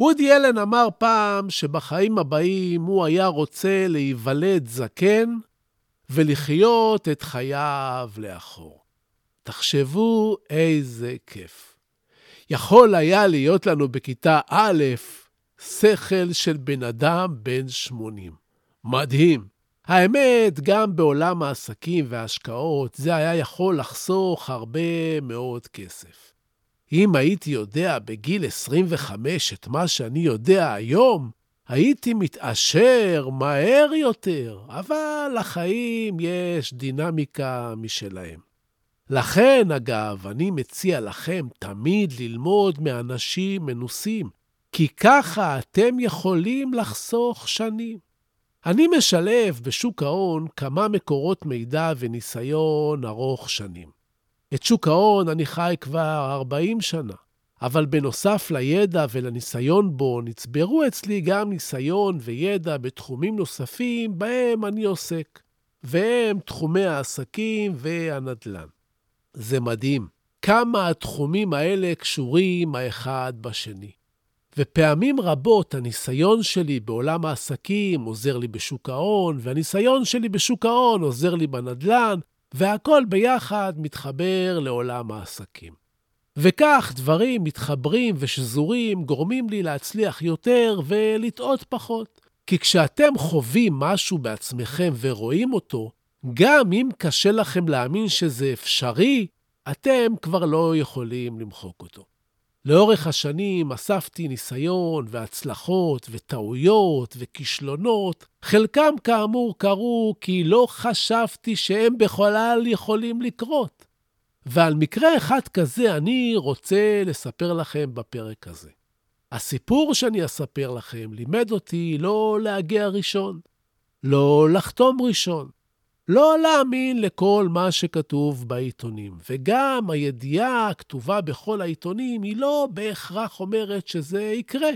וודי אלן אמר פעם שבחיים הבאים הוא היה רוצה להיוולד זקן ולחיות את חייו לאחור. תחשבו איזה כיף. יכול היה להיות לנו בכיתה א' שכל של בן אדם בן 80. מדהים. האמת, גם בעולם העסקים וההשקעות, זה היה יכול לחסוך הרבה מאוד כסף. אם הייתי יודע בגיל 25 את מה שאני יודע היום, הייתי מתעשר מהר יותר, אבל לחיים יש דינמיקה משלהם. לכן, אגב, אני מציע לכם תמיד ללמוד מאנשים מנוסים, כי ככה אתם יכולים לחסוך שנים. אני משלב בשוק ההון כמה מקורות מידע וניסיון ארוך שנים. את שוק ההון אני חי כבר 40 שנה, אבל בנוסף לידע ולניסיון בו, נצברו אצלי גם ניסיון וידע בתחומים נוספים בהם אני עוסק, והם תחומי העסקים והנדל"ן. זה מדהים כמה התחומים האלה קשורים האחד בשני. ופעמים רבות הניסיון שלי בעולם העסקים עוזר לי בשוק ההון, והניסיון שלי בשוק ההון עוזר לי בנדל"ן, והכל ביחד מתחבר לעולם העסקים. וכך דברים מתחברים ושזורים גורמים לי להצליח יותר ולטעות פחות. כי כשאתם חווים משהו בעצמכם ורואים אותו, גם אם קשה לכם להאמין שזה אפשרי, אתם כבר לא יכולים למחוק אותו. לאורך השנים אספתי ניסיון והצלחות וטעויות וכישלונות. חלקם כאמור קרו כי לא חשבתי שהם בכלל יכולים לקרות. ועל מקרה אחד כזה אני רוצה לספר לכם בפרק הזה. הסיפור שאני אספר לכם לימד אותי לא להגיע ראשון, לא לחתום ראשון, לא להאמין לכל מה שכתוב בעיתונים. וגם הידיעה הכתובה בכל העיתונים היא לא בהכרח אומרת שזה יקרה.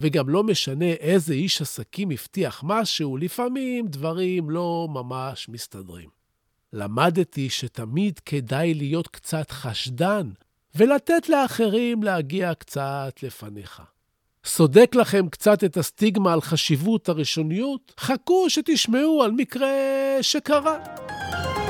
וגם לא משנה איזה איש עסקים הבטיח משהו, לפעמים דברים לא ממש מסתדרים. למדתי שתמיד כדאי להיות קצת חשדן ולתת לאחרים להגיע קצת לפניך. סודק לכם קצת את הסטיגמה על חשיבות הראשוניות? חכו שתשמעו על מקרה שקרה.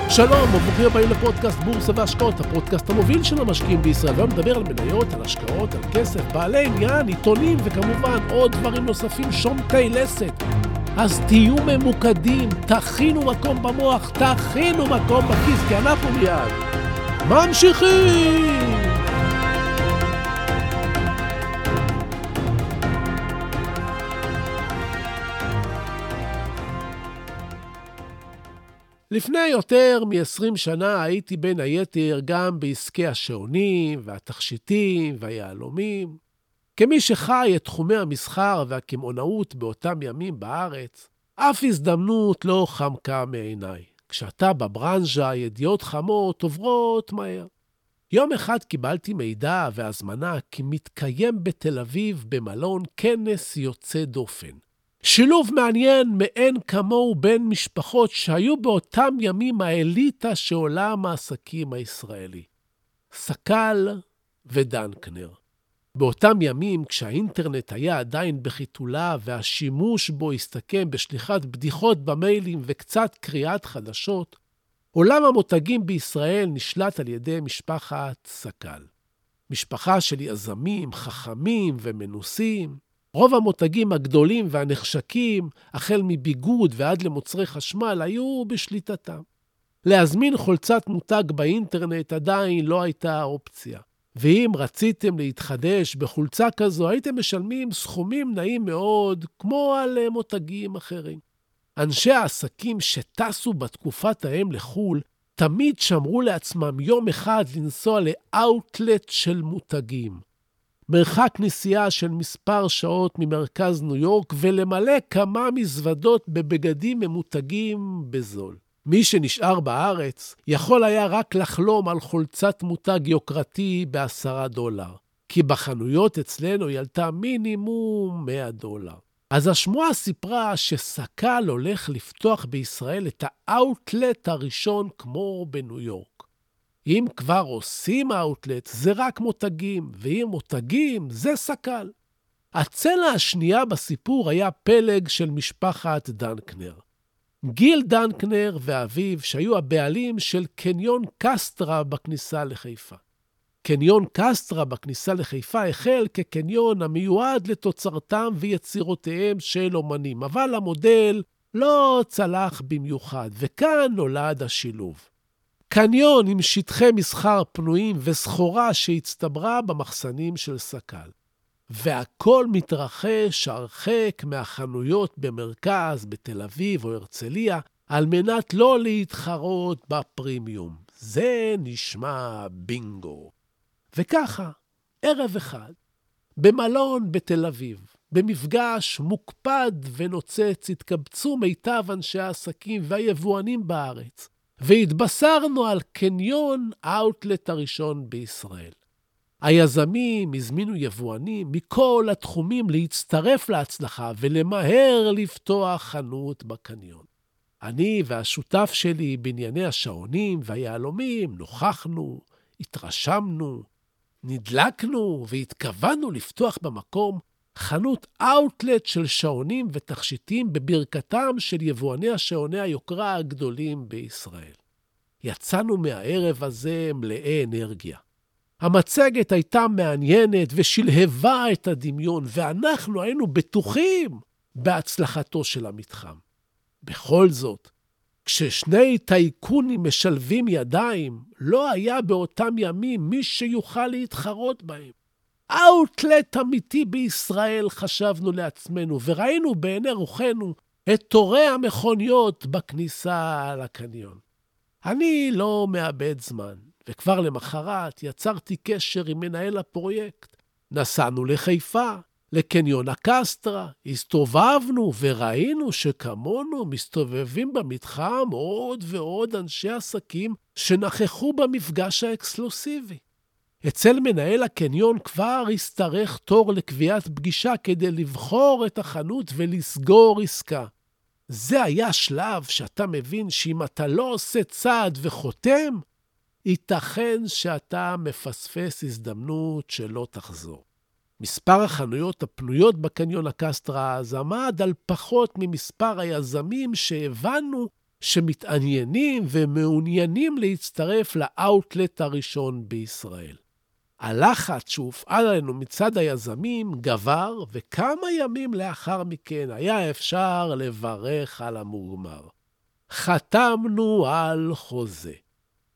שלום וברוכים הבאים לפודקאסט בורסה והשקעות, הפודקאסט המוביל של המשקיעים בישראל. היום מדבר על מניות, על השקעות, על כסף, בעלי עניין, עיתונים וכמובן עוד דברים נוספים, שומטי לסת. אז תהיו ממוקדים, תכינו מקום במוח, תכינו מקום בכיס, כי אנחנו מיד ממשיכים! לפני יותר מ-20 שנה הייתי בין היתר גם בעסקי השעונים והתכשיטים והיהלומים. כמי שחי את תחומי המסחר והקמעונאות באותם ימים בארץ, אף הזדמנות לא חמקה מעיניי. כשאתה בברנז'ה, ידיעות חמות עוברות מהר. יום אחד קיבלתי מידע והזמנה כי מתקיים בתל אביב במלון כנס יוצא דופן. שילוב מעניין מאין כמוהו בין משפחות שהיו באותם ימים האליטה של עולם העסקים הישראלי. סקל ודנקנר. באותם ימים, כשהאינטרנט היה עדיין בחיתולה והשימוש בו הסתכם בשליחת בדיחות במיילים וקצת קריאת חדשות, עולם המותגים בישראל נשלט על ידי משפחת סקל. משפחה של יזמים, חכמים ומנוסים, רוב המותגים הגדולים והנחשקים, החל מביגוד ועד למוצרי חשמל, היו בשליטתם. להזמין חולצת מותג באינטרנט עדיין לא הייתה אופציה. ואם רציתם להתחדש בחולצה כזו, הייתם משלמים סכומים נעים מאוד, כמו על אה, מותגים אחרים. אנשי העסקים שטסו בתקופת ההם לחו"ל, תמיד שמרו לעצמם יום אחד לנסוע לאאוטלט של מותגים. מרחק נסיעה של מספר שעות ממרכז ניו יורק ולמלא כמה מזוודות בבגדים ממותגים בזול. מי שנשאר בארץ יכול היה רק לחלום על חולצת מותג יוקרתי בעשרה דולר, כי בחנויות אצלנו היא עלתה מינימום 100 דולר. אז השמועה סיפרה שסק"ל הולך לפתוח בישראל את האאוטלט הראשון כמו בניו יורק. אם כבר עושים אאוטלט, זה רק מותגים, ואם מותגים, זה סק"ל. הצלע השנייה בסיפור היה פלג של משפחת דנקנר. גיל דנקנר ואביו, שהיו הבעלים של קניון קסטרה בכניסה לחיפה. קניון קסטרה בכניסה לחיפה החל כקניון המיועד לתוצרתם ויצירותיהם של אומנים, אבל המודל לא צלח במיוחד, וכאן נולד השילוב. קניון עם שטחי מסחר פנויים וסחורה שהצטברה במחסנים של סק"ל. והכל מתרחש הרחק מהחנויות במרכז, בתל אביב או הרצליה, על מנת לא להתחרות בפרימיום. זה נשמע בינגו. וככה, ערב אחד, במלון בתל אביב, במפגש מוקפד ונוצץ, התקבצו מיטב אנשי העסקים והיבואנים בארץ, והתבשרנו על קניון האוטלט הראשון בישראל. היזמים הזמינו יבואנים מכל התחומים להצטרף להצלחה ולמהר לפתוח חנות בקניון. אני והשותף שלי בענייני השעונים והיהלומים נוכחנו, התרשמנו, נדלקנו והתכוונו לפתוח במקום חנות אאוטלט של שעונים ותכשיטים בברכתם של יבואני השעוני היוקרה הגדולים בישראל. יצאנו מהערב הזה מלאי אנרגיה. המצגת הייתה מעניינת ושלהבה את הדמיון, ואנחנו היינו בטוחים בהצלחתו של המתחם. בכל זאת, כששני טייקונים משלבים ידיים, לא היה באותם ימים מי שיוכל להתחרות בהם. אאוטלט אמיתי בישראל, חשבנו לעצמנו, וראינו בעיני רוחנו את תורי המכוניות בכניסה לקניון. אני לא מאבד זמן. וכבר למחרת יצרתי קשר עם מנהל הפרויקט. נסענו לחיפה, לקניון הקסטרה, הסתובבנו וראינו שכמונו מסתובבים במתחם עוד ועוד אנשי עסקים שנכחו במפגש האקסקלוסיבי. אצל מנהל הקניון כבר השתרך תור לקביעת פגישה כדי לבחור את החנות ולסגור עסקה. זה היה שלב שאתה מבין שאם אתה לא עושה צעד וחותם, ייתכן שאתה מפספס הזדמנות שלא תחזור. מספר החנויות הפנויות בקניון הקסטרה אז עמד על פחות ממספר היזמים שהבנו שמתעניינים ומעוניינים להצטרף לאאוטלט הראשון בישראל. הלחץ שהופעל עלינו מצד היזמים גבר, וכמה ימים לאחר מכן היה אפשר לברך על המוגמר. חתמנו על חוזה.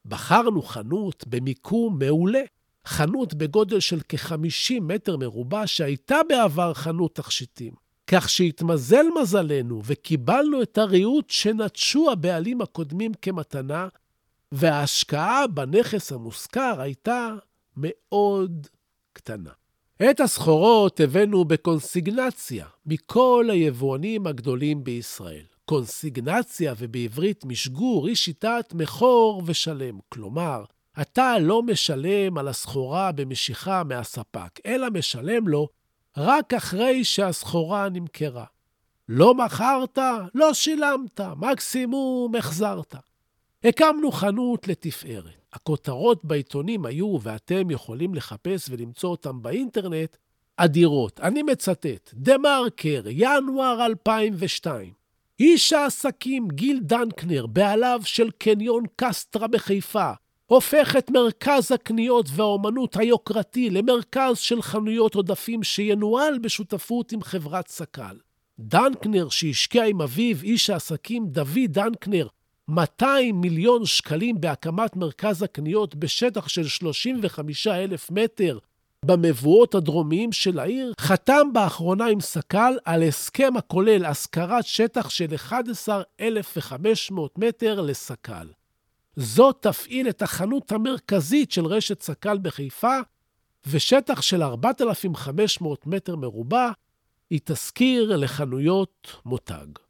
בחרנו חנות במיקום מעולה, חנות בגודל של כ-50 מטר מרובע שהייתה בעבר חנות תכשיטים. כך שהתמזל מזלנו וקיבלנו את הריהוט שנטשו הבעלים הקודמים כמתנה, וההשקעה בנכס המושכר הייתה מאוד קטנה. את הסחורות הבאנו בקונסיגנציה מכל היבואנים הגדולים בישראל. קונסיגנציה ובעברית משגור היא שיטת מכור ושלם. כלומר, אתה לא משלם על הסחורה במשיכה מהספק, אלא משלם לו רק אחרי שהסחורה נמכרה. לא מכרת, לא שילמת, מקסימום החזרת. הקמנו חנות לתפארת. הכותרות בעיתונים היו, ואתם יכולים לחפש ולמצוא אותם באינטרנט, אדירות. אני מצטט, דה מרקר, ינואר 2002. איש העסקים גיל דנקנר, בעליו של קניון קסטרה בחיפה, הופך את מרכז הקניות והאומנות היוקרתי למרכז של חנויות עודפים שינוהל בשותפות עם חברת סק"ל. דנקנר, שהשקיע עם אביו, איש העסקים דוד דנקנר, 200 מיליון שקלים בהקמת מרכז הקניות בשטח של 35 אלף מטר במבואות הדרומיים של העיר, חתם באחרונה עם סק"ל על הסכם הכולל השכרת שטח של 11,500 מטר לסק"ל. זאת תפעיל את החנות המרכזית של רשת סק"ל בחיפה, ושטח של 4,500 מטר מרובע היא תשכיר לחנויות מותג.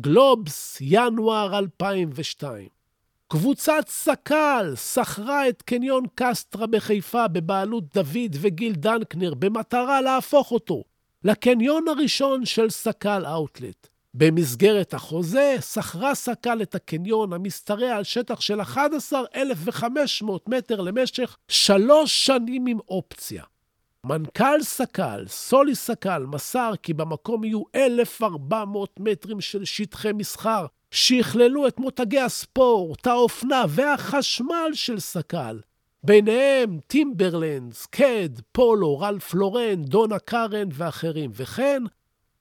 גלובס, ינואר 2002. קבוצת סק"ל שכרה את קניון קסטרה בחיפה בבעלות דוד וגיל דנקנר במטרה להפוך אותו לקניון הראשון של סק"ל אאוטלט. במסגרת החוזה שכרה סק"ל את הקניון המשתרע על שטח של 11,500 מטר למשך שלוש שנים עם אופציה. מנכ"ל סק"ל, סולי סק"ל, מסר כי במקום יהיו 1,400 מטרים של שטחי מסחר, שיכללו את מותגי הספורט, האופנה והחשמל של סק"ל. ביניהם Timberland, Keds, Polo, Ralph Lauren, Donna Karan ואחרים, וכן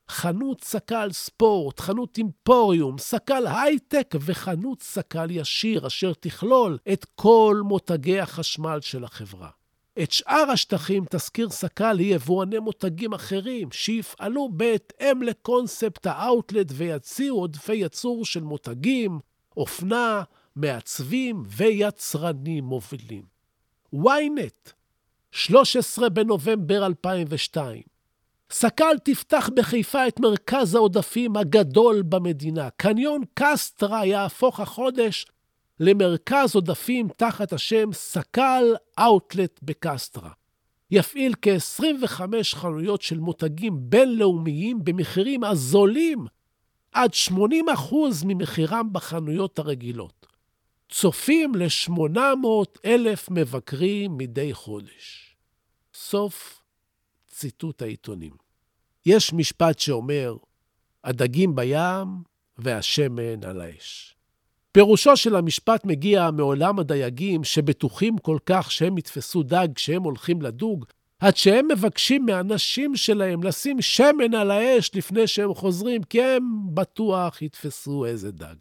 חנות סק"ל ספורט, חנות אימפוריום, סק"ל הייטק וחנות סק"ל ישיר, אשר תכלול את כל מותגי החשמל של החברה. את שאר השטחים תזכיר סק"ל ליבואני מותגים אחרים, שיפעלו בהתאם לקונספט האאוטלט ויציעו עודפי ייצור של מותגים, אופנה, מעצבים ויצרנים מובילים. ynet, 13 בנובמבר 2002. סק"ל תפתח בחיפה את מרכז העודפים הגדול במדינה. קניון קסטרה יהפוך החודש למרכז עודפים תחת השם סק"ל אאוטלט בקסטרה. יפעיל כ-25 חנויות של מותגים בינלאומיים במחירים הזולים עד 80% ממחירם בחנויות הרגילות. צופים ל-800 אלף מבקרים מדי חודש. סוף ציטוט העיתונים. יש משפט שאומר, הדגים בים והשמן על האש. פירושו של המשפט מגיע מעולם הדייגים שבטוחים כל כך שהם יתפסו דג כשהם הולכים לדוג, עד שהם מבקשים מהנשים שלהם לשים שמן על האש לפני שהם חוזרים, כי הם בטוח יתפסו איזה דג.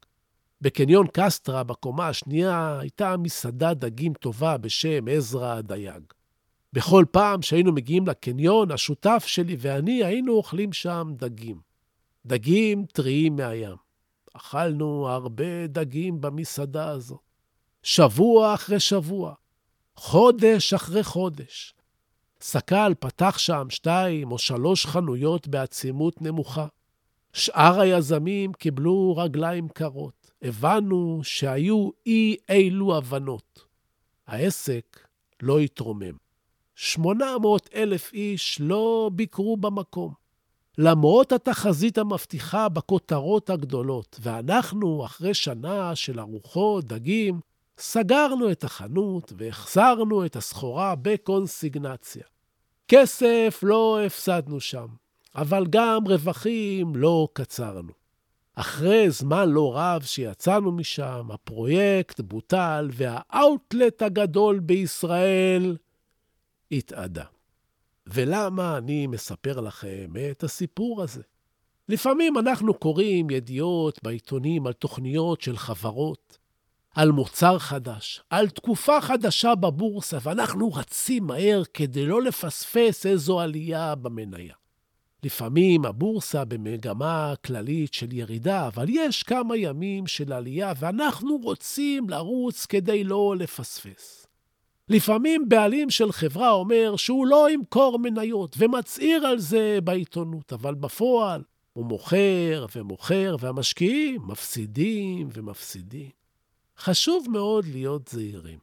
בקניון קסטרה, בקומה השנייה, הייתה מסעדה דגים טובה בשם עזרא הדייג. בכל פעם שהיינו מגיעים לקניון, השותף שלי ואני היינו אוכלים שם דגים. דגים טריים מהים. אכלנו הרבה דגים במסעדה הזו. שבוע אחרי שבוע, חודש אחרי חודש. סק"ל פתח שם שתיים או שלוש חנויות בעצימות נמוכה. שאר היזמים קיבלו רגליים קרות. הבנו שהיו אי אילו הבנות. העסק לא התרומם. 800 אלף איש לא ביקרו במקום. למרות התחזית המבטיחה בכותרות הגדולות, ואנחנו, אחרי שנה של ארוחות, דגים, סגרנו את החנות והחזרנו את הסחורה בקונסיגנציה. כסף לא הפסדנו שם, אבל גם רווחים לא קצרנו. אחרי זמן לא רב שיצאנו משם, הפרויקט בוטל והאאוטלט הגדול בישראל התאדה. ולמה אני מספר לכם את הסיפור הזה? לפעמים אנחנו קוראים ידיעות בעיתונים על תוכניות של חברות, על מוצר חדש, על תקופה חדשה בבורסה, ואנחנו רצים מהר כדי לא לפספס איזו עלייה במניה. לפעמים הבורסה במגמה כללית של ירידה, אבל יש כמה ימים של עלייה, ואנחנו רוצים לרוץ כדי לא לפספס. לפעמים בעלים של חברה אומר שהוא לא ימכור מניות, ומצהיר על זה בעיתונות, אבל בפועל הוא מוכר ומוכר, והמשקיעים מפסידים ומפסידים. חשוב מאוד להיות זהירים.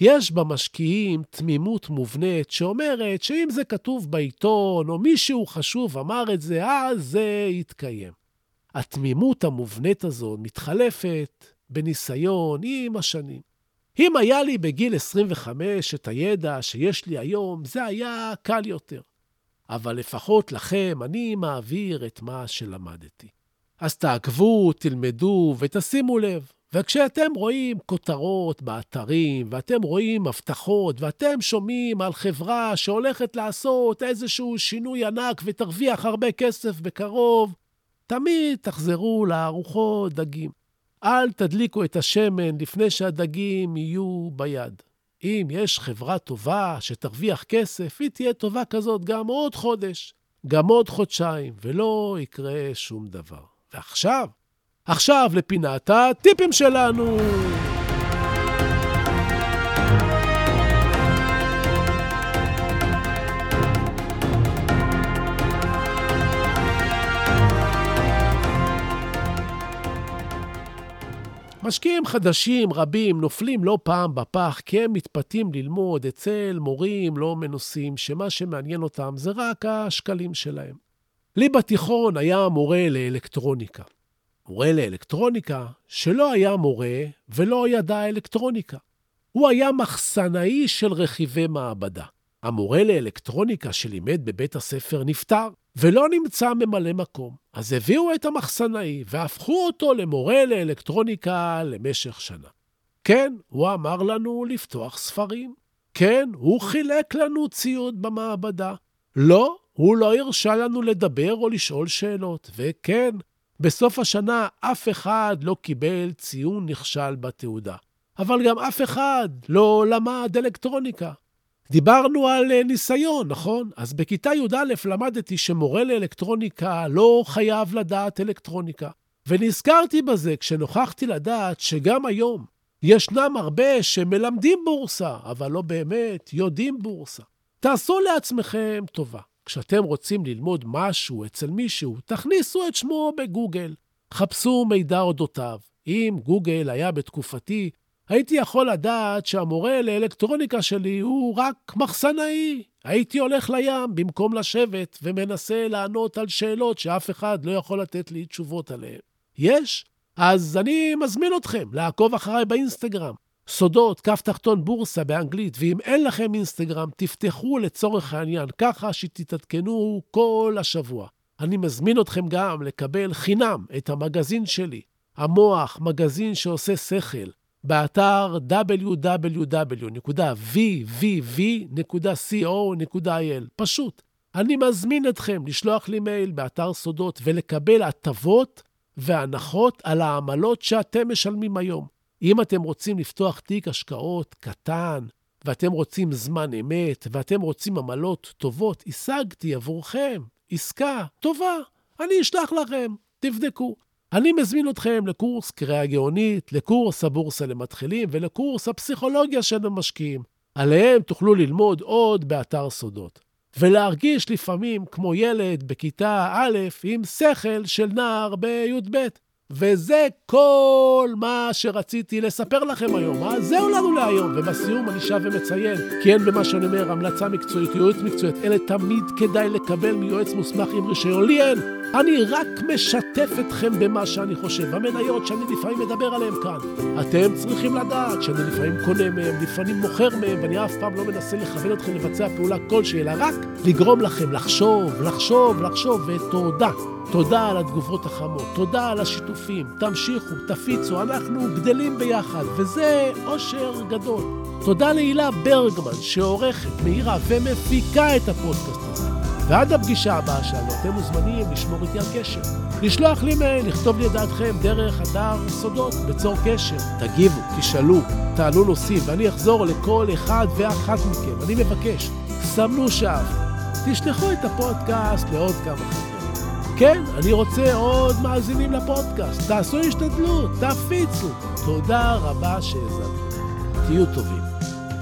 יש במשקיעים תמימות מובנית שאומרת שאם זה כתוב בעיתון, או מישהו חשוב אמר את זה, אז זה יתקיים. התמימות המובנית הזו מתחלפת בניסיון עם השנים. אם היה לי בגיל 25 את הידע שיש לי היום, זה היה קל יותר. אבל לפחות לכם אני מעביר את מה שלמדתי. אז תעקבו, תלמדו ותשימו לב. וכשאתם רואים כותרות באתרים, ואתם רואים הבטחות, ואתם שומעים על חברה שהולכת לעשות איזשהו שינוי ענק ותרוויח הרבה כסף בקרוב, תמיד תחזרו לארוחות דגים. אל תדליקו את השמן לפני שהדגים יהיו ביד. אם יש חברה טובה שתרוויח כסף, היא תהיה טובה כזאת גם עוד חודש, גם עוד חודשיים, ולא יקרה שום דבר. ועכשיו, עכשיו לפינת הטיפים שלנו. משקיעים חדשים רבים נופלים לא פעם בפח כי הם מתפתים ללמוד אצל מורים לא מנוסים, שמה שמעניין אותם זה רק השקלים שלהם. לי בתיכון היה מורה לאלקטרוניקה. מורה לאלקטרוניקה שלא היה מורה ולא ידע אלקטרוניקה. הוא היה מחסנאי של רכיבי מעבדה. המורה לאלקטרוניקה שלימד בבית הספר נפטר, ולא נמצא ממלא מקום. אז הביאו את המחסנאי והפכו אותו למורה לאלקטרוניקה למשך שנה. כן, הוא אמר לנו לפתוח ספרים. כן, הוא חילק לנו ציוד במעבדה. לא, הוא לא הרשה לנו לדבר או לשאול שאלות. וכן, בסוף השנה אף אחד לא קיבל ציון נכשל בתעודה. אבל גם אף אחד לא למד אלקטרוניקה. דיברנו על אה, ניסיון, נכון? אז בכיתה י"א למדתי שמורה לאלקטרוניקה לא חייב לדעת אלקטרוניקה. ונזכרתי בזה כשנוכחתי לדעת שגם היום ישנם הרבה שמלמדים בורסה, אבל לא באמת יודעים בורסה. תעשו לעצמכם טובה. כשאתם רוצים ללמוד משהו אצל מישהו, תכניסו את שמו בגוגל. חפשו מידע אודותיו. אם גוגל היה בתקופתי, הייתי יכול לדעת שהמורה לאלקטרוניקה שלי הוא רק מחסנאי. הייתי הולך לים במקום לשבת ומנסה לענות על שאלות שאף אחד לא יכול לתת לי תשובות עליהן. יש? אז אני מזמין אתכם לעקוב אחריי באינסטגרם. סודות, כף תחתון בורסה באנגלית, ואם אין לכם אינסטגרם, תפתחו לצורך העניין, ככה שתתעדכנו כל השבוע. אני מזמין אתכם גם לקבל חינם את המגזין שלי, המוח, מגזין שעושה שכל. באתר www.vvv.co.il. פשוט. אני מזמין אתכם לשלוח לי מייל באתר סודות ולקבל הטבות והנחות על העמלות שאתם משלמים היום. אם אתם רוצים לפתוח תיק השקעות קטן, ואתם רוצים זמן אמת, ואתם רוצים עמלות טובות, השגתי עבורכם עסקה טובה. אני אשלח לכם, תבדקו. אני מזמין אתכם לקורס קריאה גאונית, לקורס הבורסה למתחילים ולקורס הפסיכולוגיה של המשקיעים. עליהם תוכלו ללמוד עוד באתר סודות. ולהרגיש לפעמים כמו ילד בכיתה א' עם שכל של נער בי"ב. וזה כל מה שרציתי לספר לכם היום. אז זהו לנו להיום. ובסיום אני שב ומציין, כי אין במה שאני אומר המלצה מקצועית, יועץ מקצועית, אלה תמיד כדאי לקבל מיועץ מוסמך עם רישיון. לי אין. אני רק משתף אתכם במה שאני חושב. המניות שאני לפעמים מדבר עליהן כאן. אתם צריכים לדעת שאני לפעמים קונה מהם, לפעמים מוכר מהם, ואני אף פעם לא מנסה לכוון אתכם לבצע פעולה כלשהי, אלא רק לגרום לכם לחשוב, לחשוב, לחשוב, ותודה. תודה על התגובות החמות, תודה על השיתופים, תמשיכו, תפיצו, אנחנו גדלים ביחד, וזה אושר גדול. תודה להילה ברגמן, שעורכת, מאירה ומפיקה את הפודקאסט הזה. ועד הפגישה הבאה שלנו, אתם מוזמנים לשמור איתי על קשר. לשלוח לי מייל, לכתוב לי את דעתכם דרך אתר סודות, בצור קשר. תגיבו, תשאלו, תעלו נושאים, ואני אחזור לכל אחד ואחת מכם. אני מבקש, סמנו שאף, תשלחו את הפודקאסט לעוד כמה חבר'ה. כן, אני רוצה עוד מאזינים לפודקאסט. תעשו השתדלות, תפיצו. תודה רבה שהאזנתם. תהיו טובים.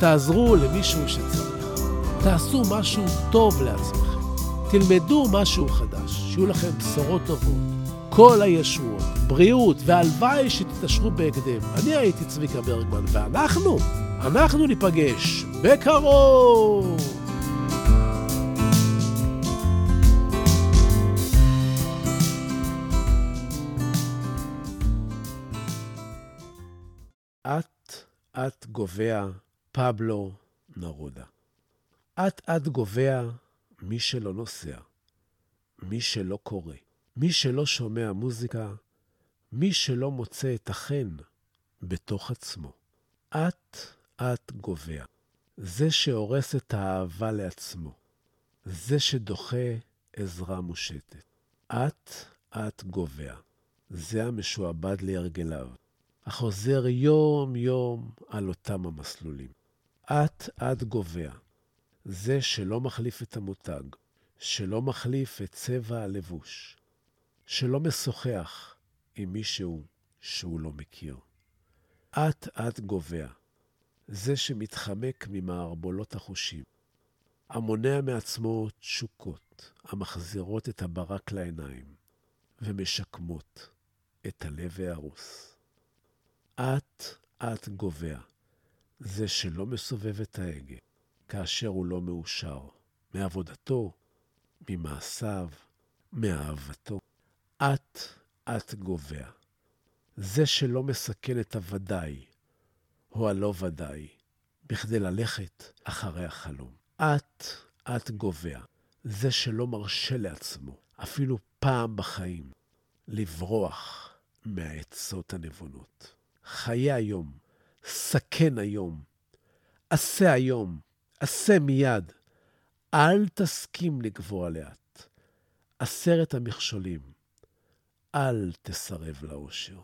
תעזרו למישהו שצריך. תעשו משהו טוב לעצמכם. תלמדו משהו חדש, שיהיו לכם בשורות טובות. כל הישועות, בריאות, והלוואי שתתעשרו בהקדם. אני הייתי צביקה ברגמן, ואנחנו, אנחנו ניפגש בקרוב! אט-אט גובע פבלו נרודה. אט-אט גובע מי שלא נוסע, מי שלא קורא, מי שלא שומע מוזיקה, מי שלא מוצא את החן בתוך עצמו. אט-אט גובע. זה שהורס את האהבה לעצמו. זה שדוחה עזרה מושטת. אט-אט גובע. זה המשועבד להרגליו. החוזר יום-יום על אותם המסלולים. אט-אט גובע. זה שלא מחליף את המותג, שלא מחליף את צבע הלבוש, שלא משוחח עם מישהו שהוא לא מכיר. אט-אט גובע. זה שמתחמק ממערבולות החושים, המונע מעצמו תשוקות המחזירות את הברק לעיניים ומשקמות את הלב ההרוס. אט-אט גובע. זה שלא מסובב את ההגה כאשר הוא לא מאושר מעבודתו, ממעשיו, מאהבתו. אט-אט גובע. זה שלא מסכן את הוודאי או הלא ודאי בכדי ללכת אחרי החלום. אט-אט גובע. זה שלא מרשה לעצמו, אפילו פעם בחיים, לברוח מהעצות הנבונות. חיה היום, סכן היום, עשה היום, עשה מיד. אל תסכים לגבוה לאט. עשרת המכשולים, אל תסרב לאושר.